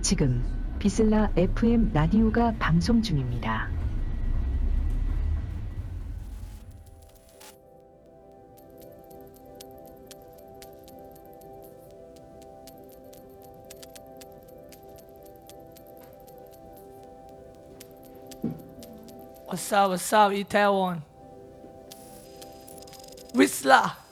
지금 비슬라 FM 라디오가 방송 중입니다. What's up, Itaewon? VISLA!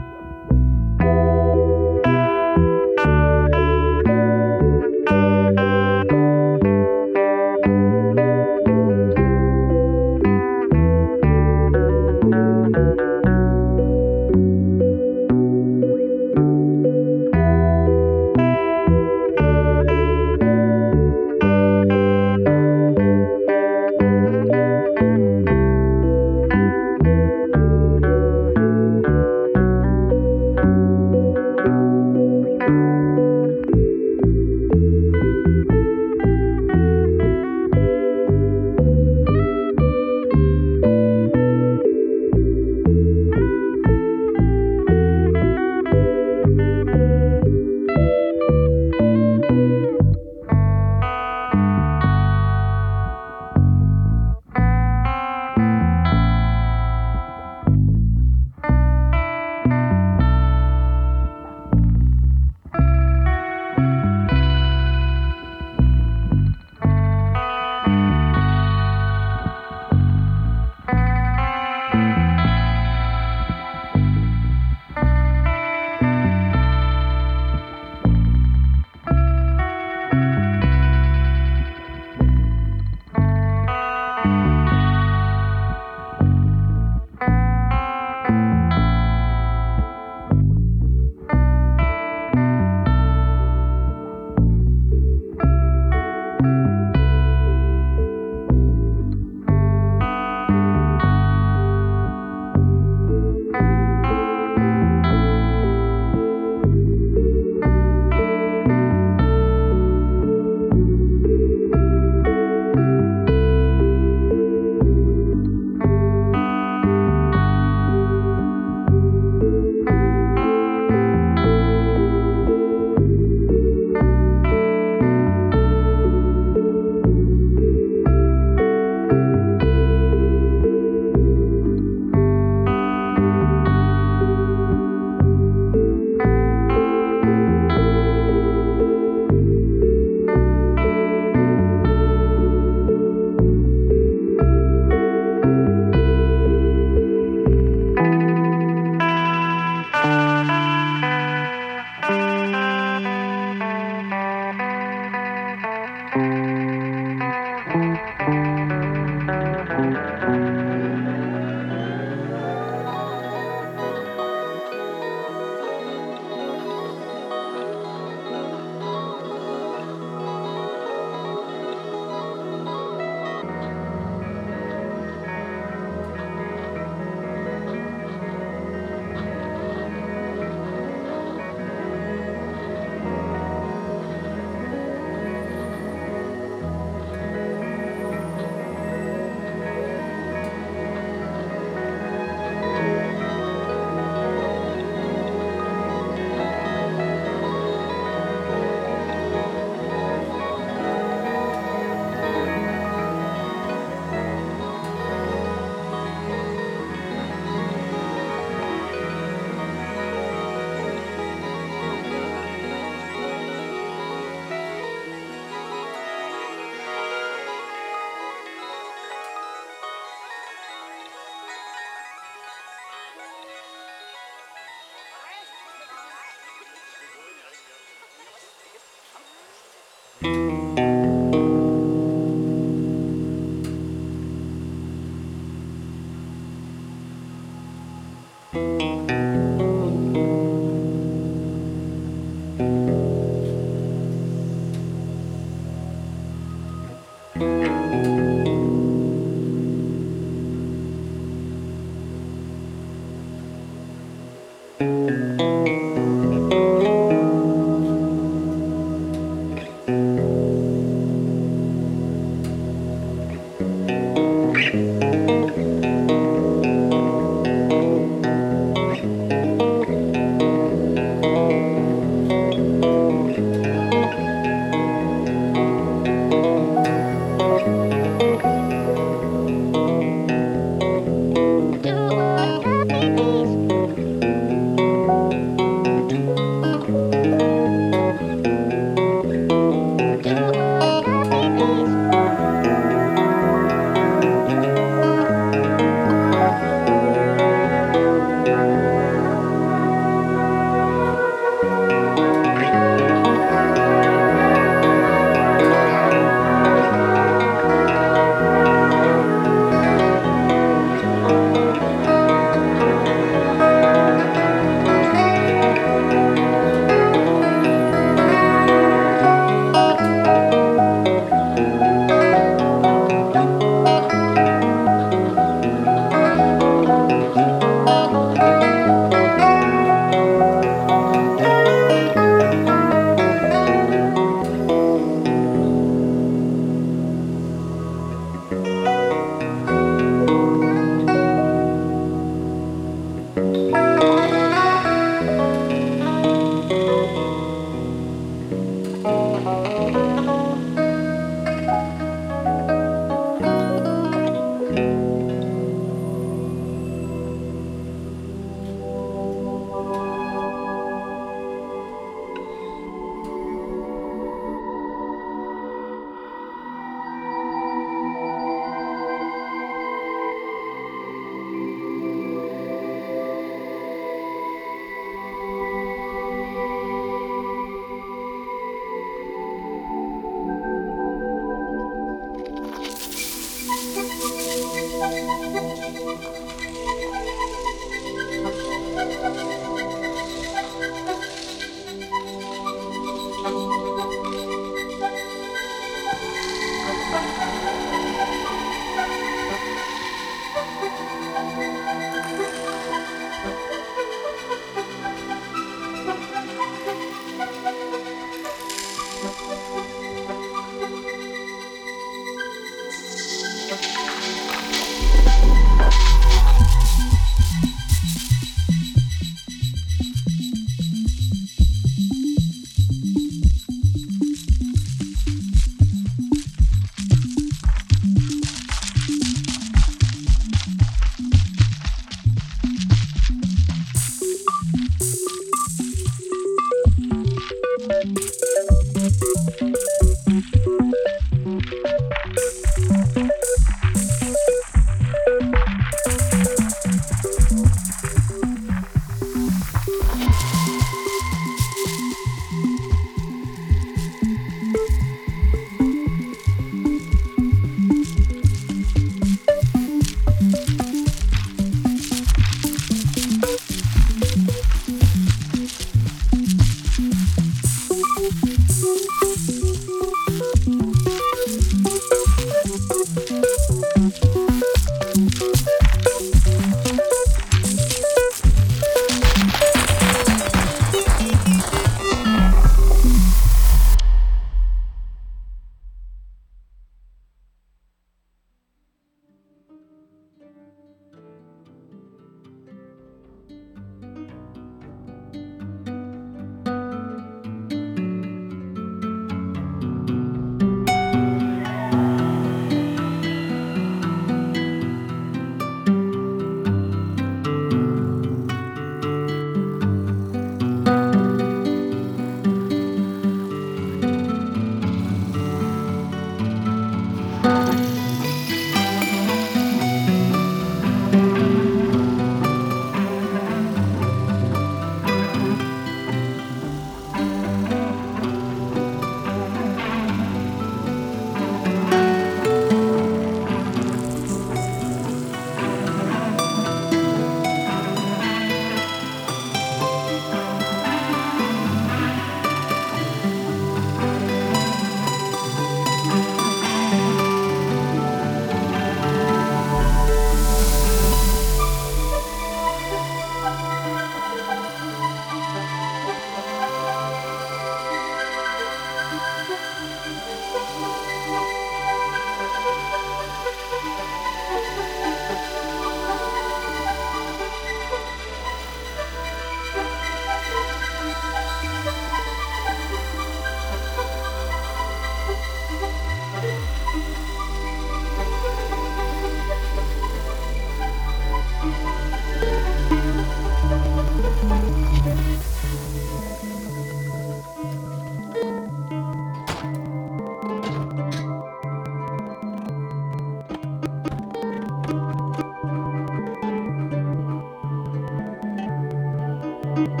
thank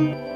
you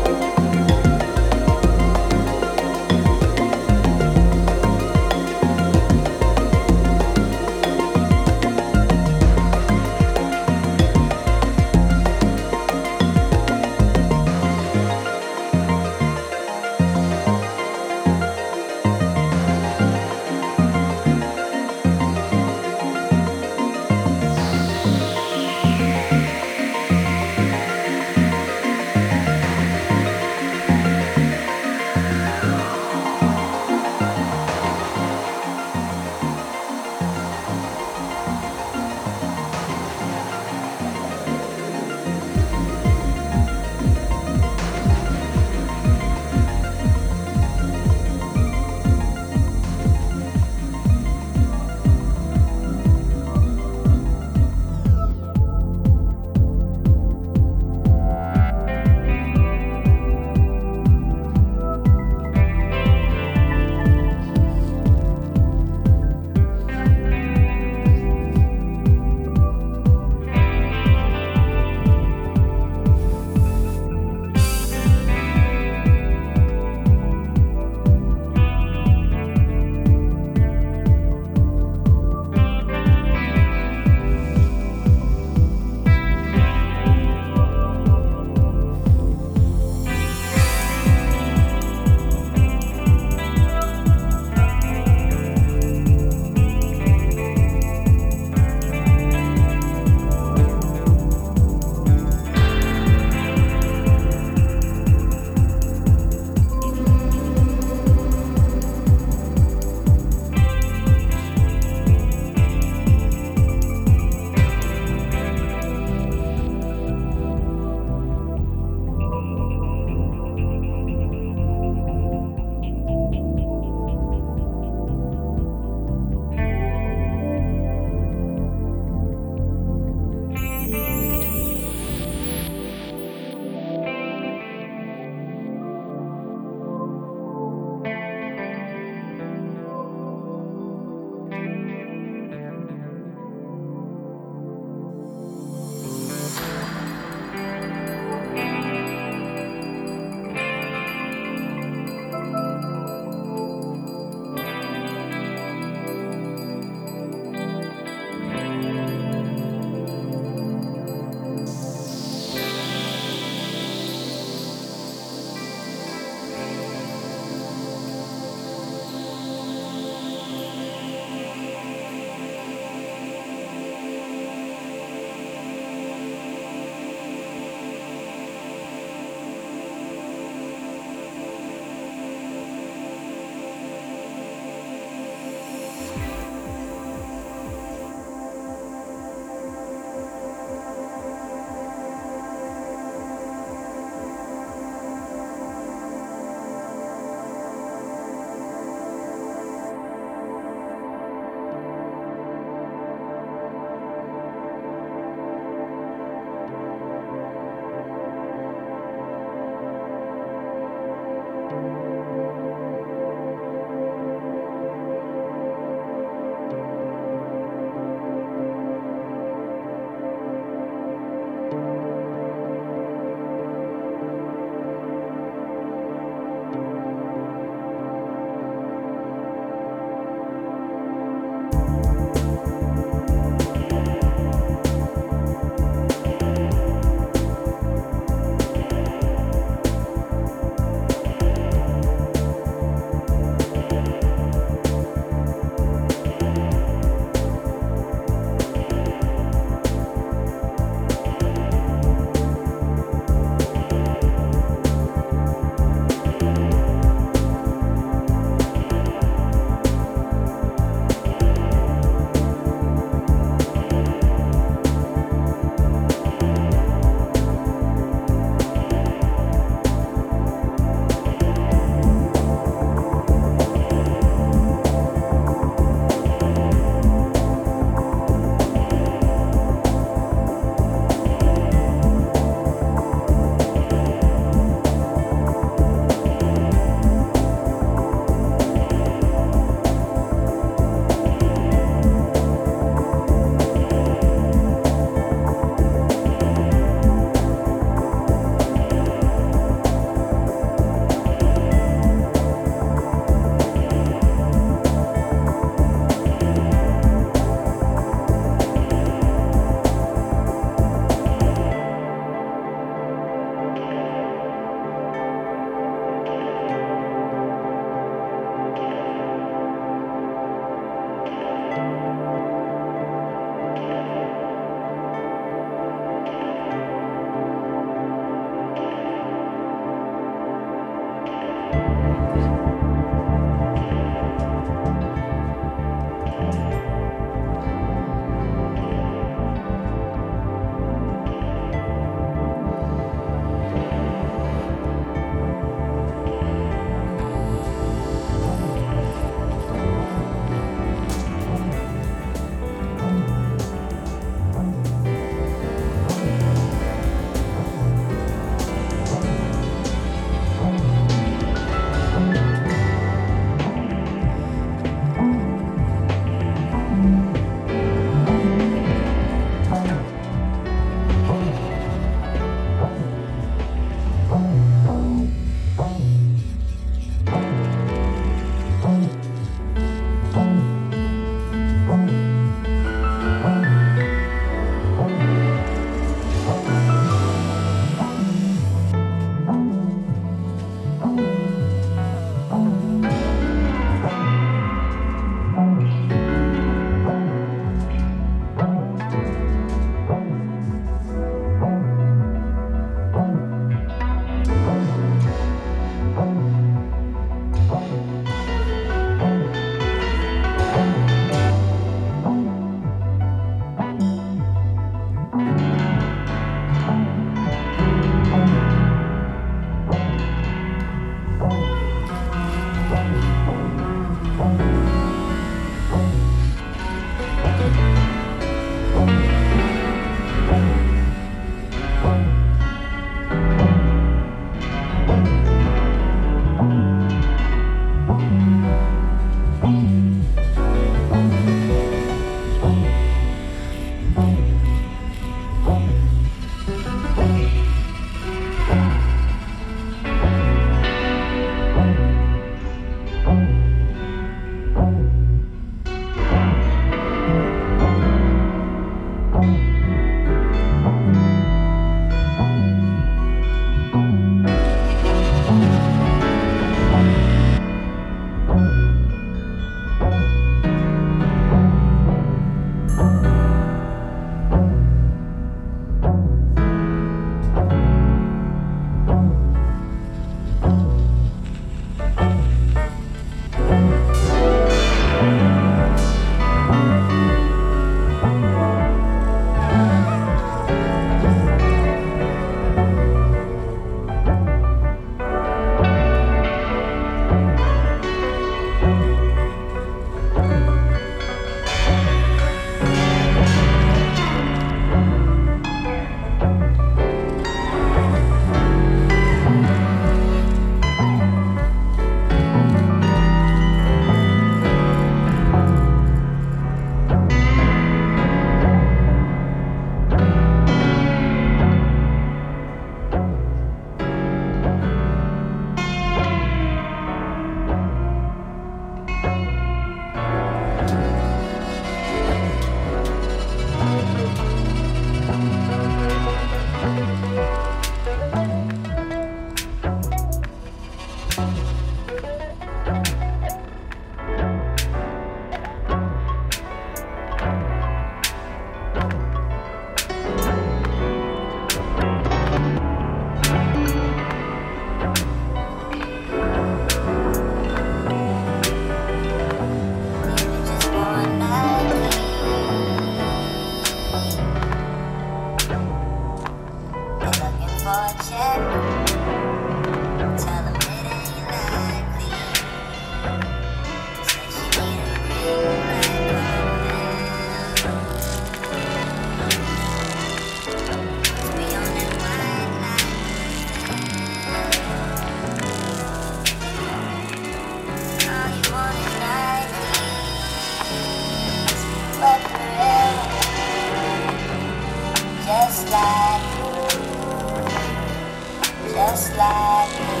just like me.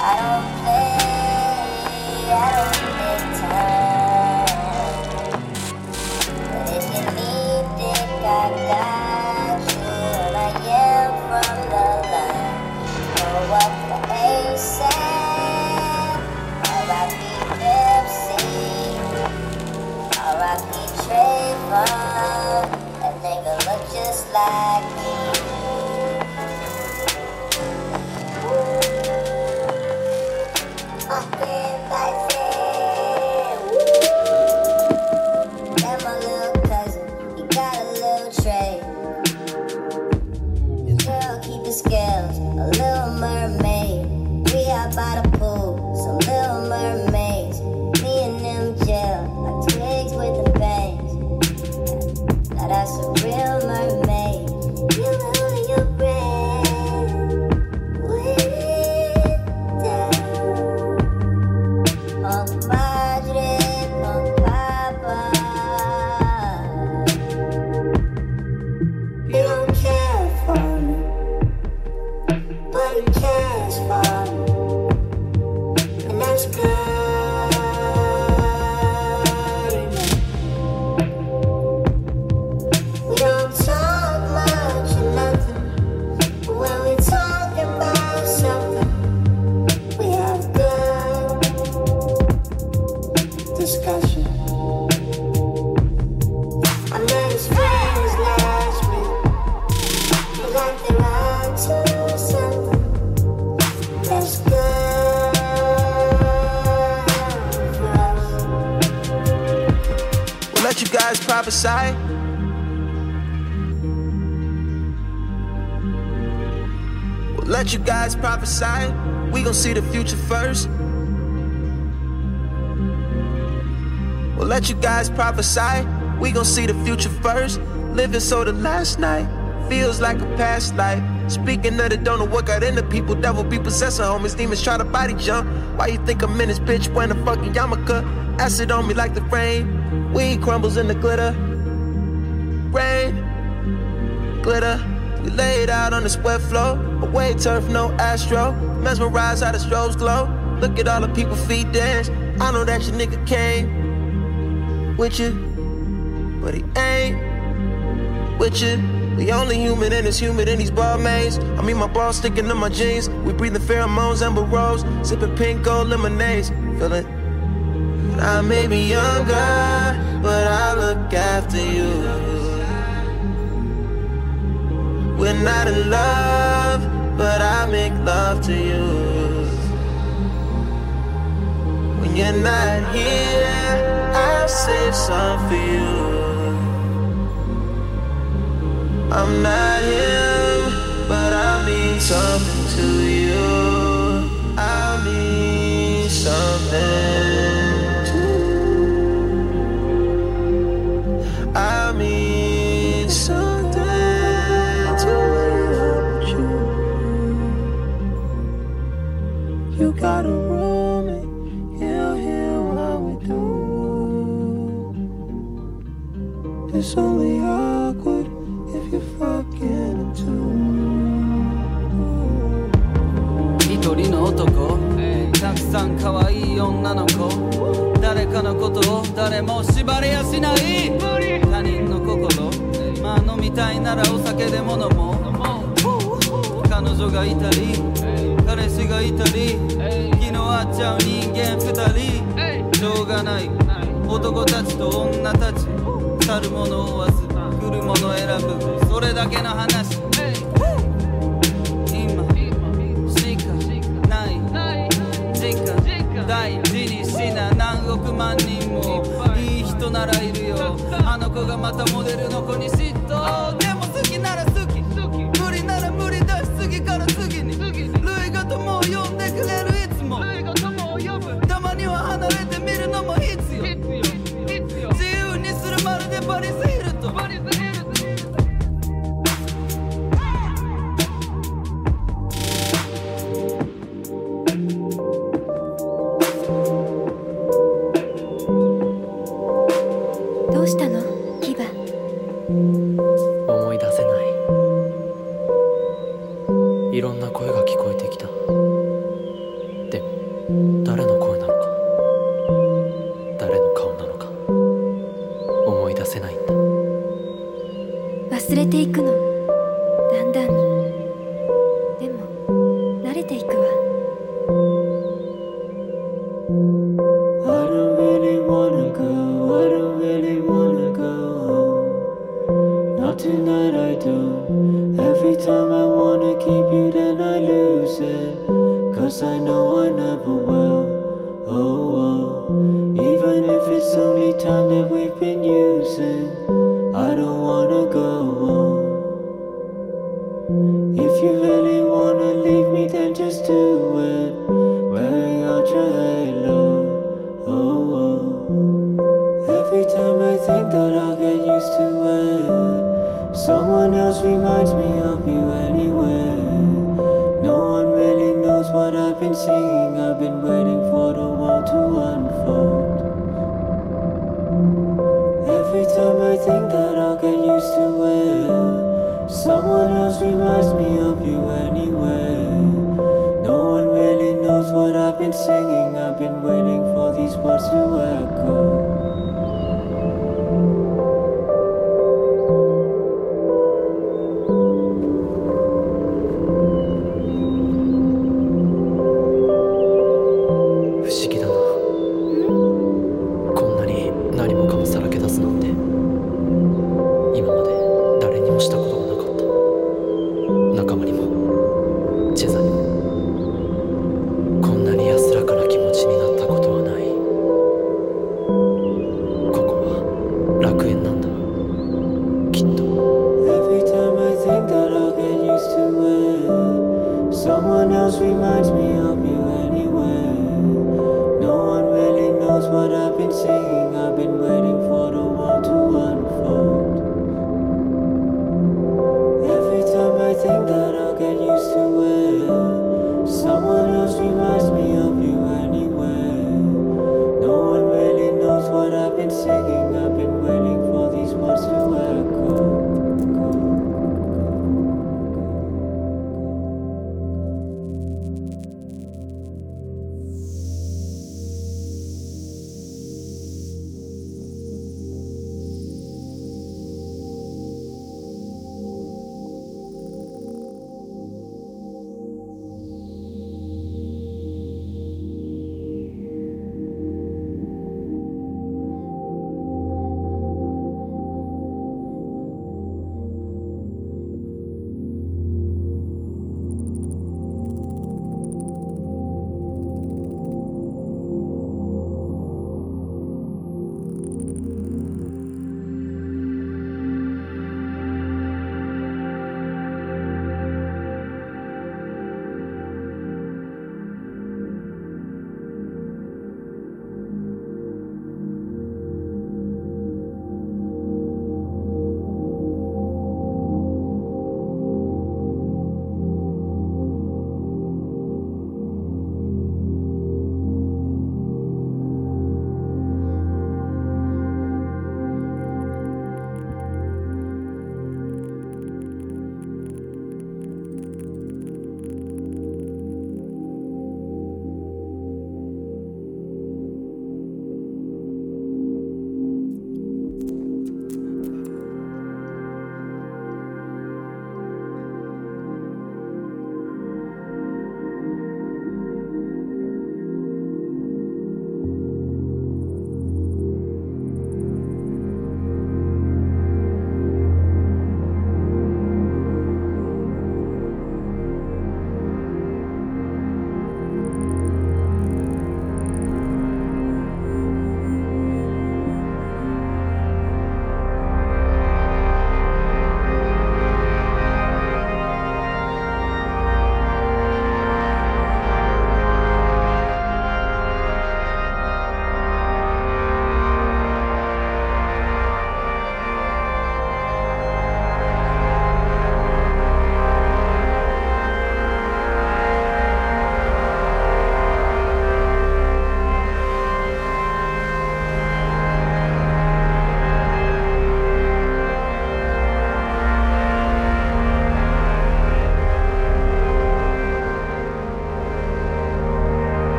I don't play. Prophesy. We gon' see the future first. Living so the last night feels like a past life. Speaking of the don't know what got into people, devil be possessing homies, demons try to body jump. Why you think I'm in this bitch wearing a fucking yarmulke? Acid on me like the rain, weed crumbles in the glitter. Rain, glitter. We laid out on the sweat floor, away turf, no astro. Mesmerized how the strobes glow. Look at all the people feet dance. I know that your nigga came with you, but he ain't with you. The only human in this humid in these bar mains. I mean, my balls sticking to my jeans. We breathing pheromones, amber rose, sipping pink gold lemonades. Feel it? I may be younger, but I look after you. We're not in love, but I make love to you. You're not here, I'll save some for you. I'm not him, but I mean something to you. I mean something. To you. I mean something. To you got a room It's only awkward if you're fucking too. 一人の男。たくさん可愛い女の子。誰かのことを誰も縛れやしない。他人の心。まあ飲みたいならお酒でも飲もう。彼女がいたり彼氏がいたり気の合っちゃう人間二人。しょうがない。男たちと女たち去るものを追わず来るもの選ぶ。それだけの話。今しかない時間大事にしな何億万人もいい人ならいるよ。あの子がまたモデルの子に嫉妬。でも好きなら好き。無理なら無理だし次から次に。とも呼んでくれるせないんだ。忘れていくの。だんだんに。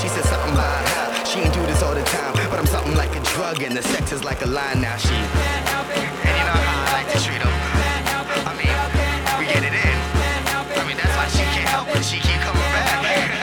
She said something about how she ain't do this all the time, but I'm something like a drug, and the sex is like a line now. She and you know how I like to. I mean, we get it in. I mean, that's why she can't help it. She keep coming back.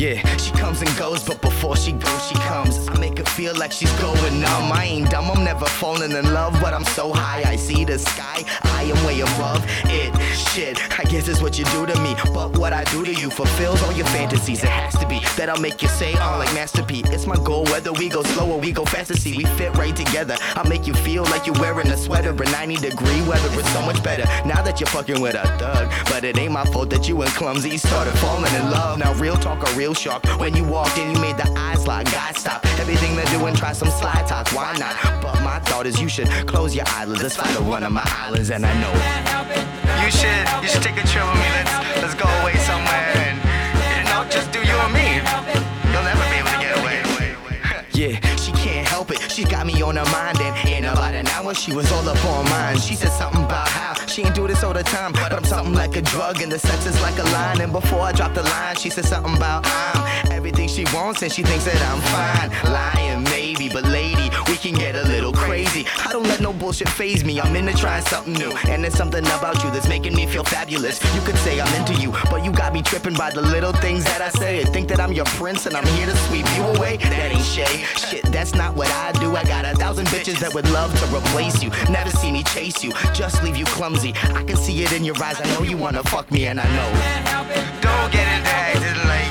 Yeah, she comes and goes, but before she goes, she comes. I make her feel like she's going numb. I ain't dumb, I'm never falling in love, but I'm so high. I see the sky, I am way above it. Shit, I guess it's what you do to me. But what I do to you fulfills all your fantasies. It has to be that I'll make you say, oh, like Master P. It's my goal, whether we go slow or we go faster. See, we fit right together. I'll make you feel like you're wearing a sweater in 90 degree weather. It's so much better now that you're fucking with a thug. But it ain't my fault that you and Clumsy started falling in love. Now, real talk or real shock. When you walked in, you made the eyes lock. Guys, stop everything they're doing, try some slide talk. Why not? But my thought is you should close your eyelids. Let's fly to one of my islands, and I know you should. You should take a trip with me. Let's let's go away somewhere and you know just do you and me. You'll never be able to get away. yeah, She got me on her mind, and in about an hour she was all up on mine. She said something about how she ain't do this all the time, but I'm something like a drug, and the sex is like a line. And before I dropped the line, she said something about I'm everything she wants, and she thinks that I'm fine. Lying, maybe, but lady, we can get a little crazy. I don't let no bullshit phase me. I'm into trying something new, and there's something about you that's making me feel fabulous. You could say I'm into you, but you got me tripping by the little things that I say. Think that I'm your prince, and I'm here to sweep you away. That ain't Shay. Shit, that's not what I do. I got a thousand bitches that would love to replace you. Never see me chase you, just leave you clumsy. I can see it in your eyes. I know you wanna fuck me, and I know. Don't get into acting like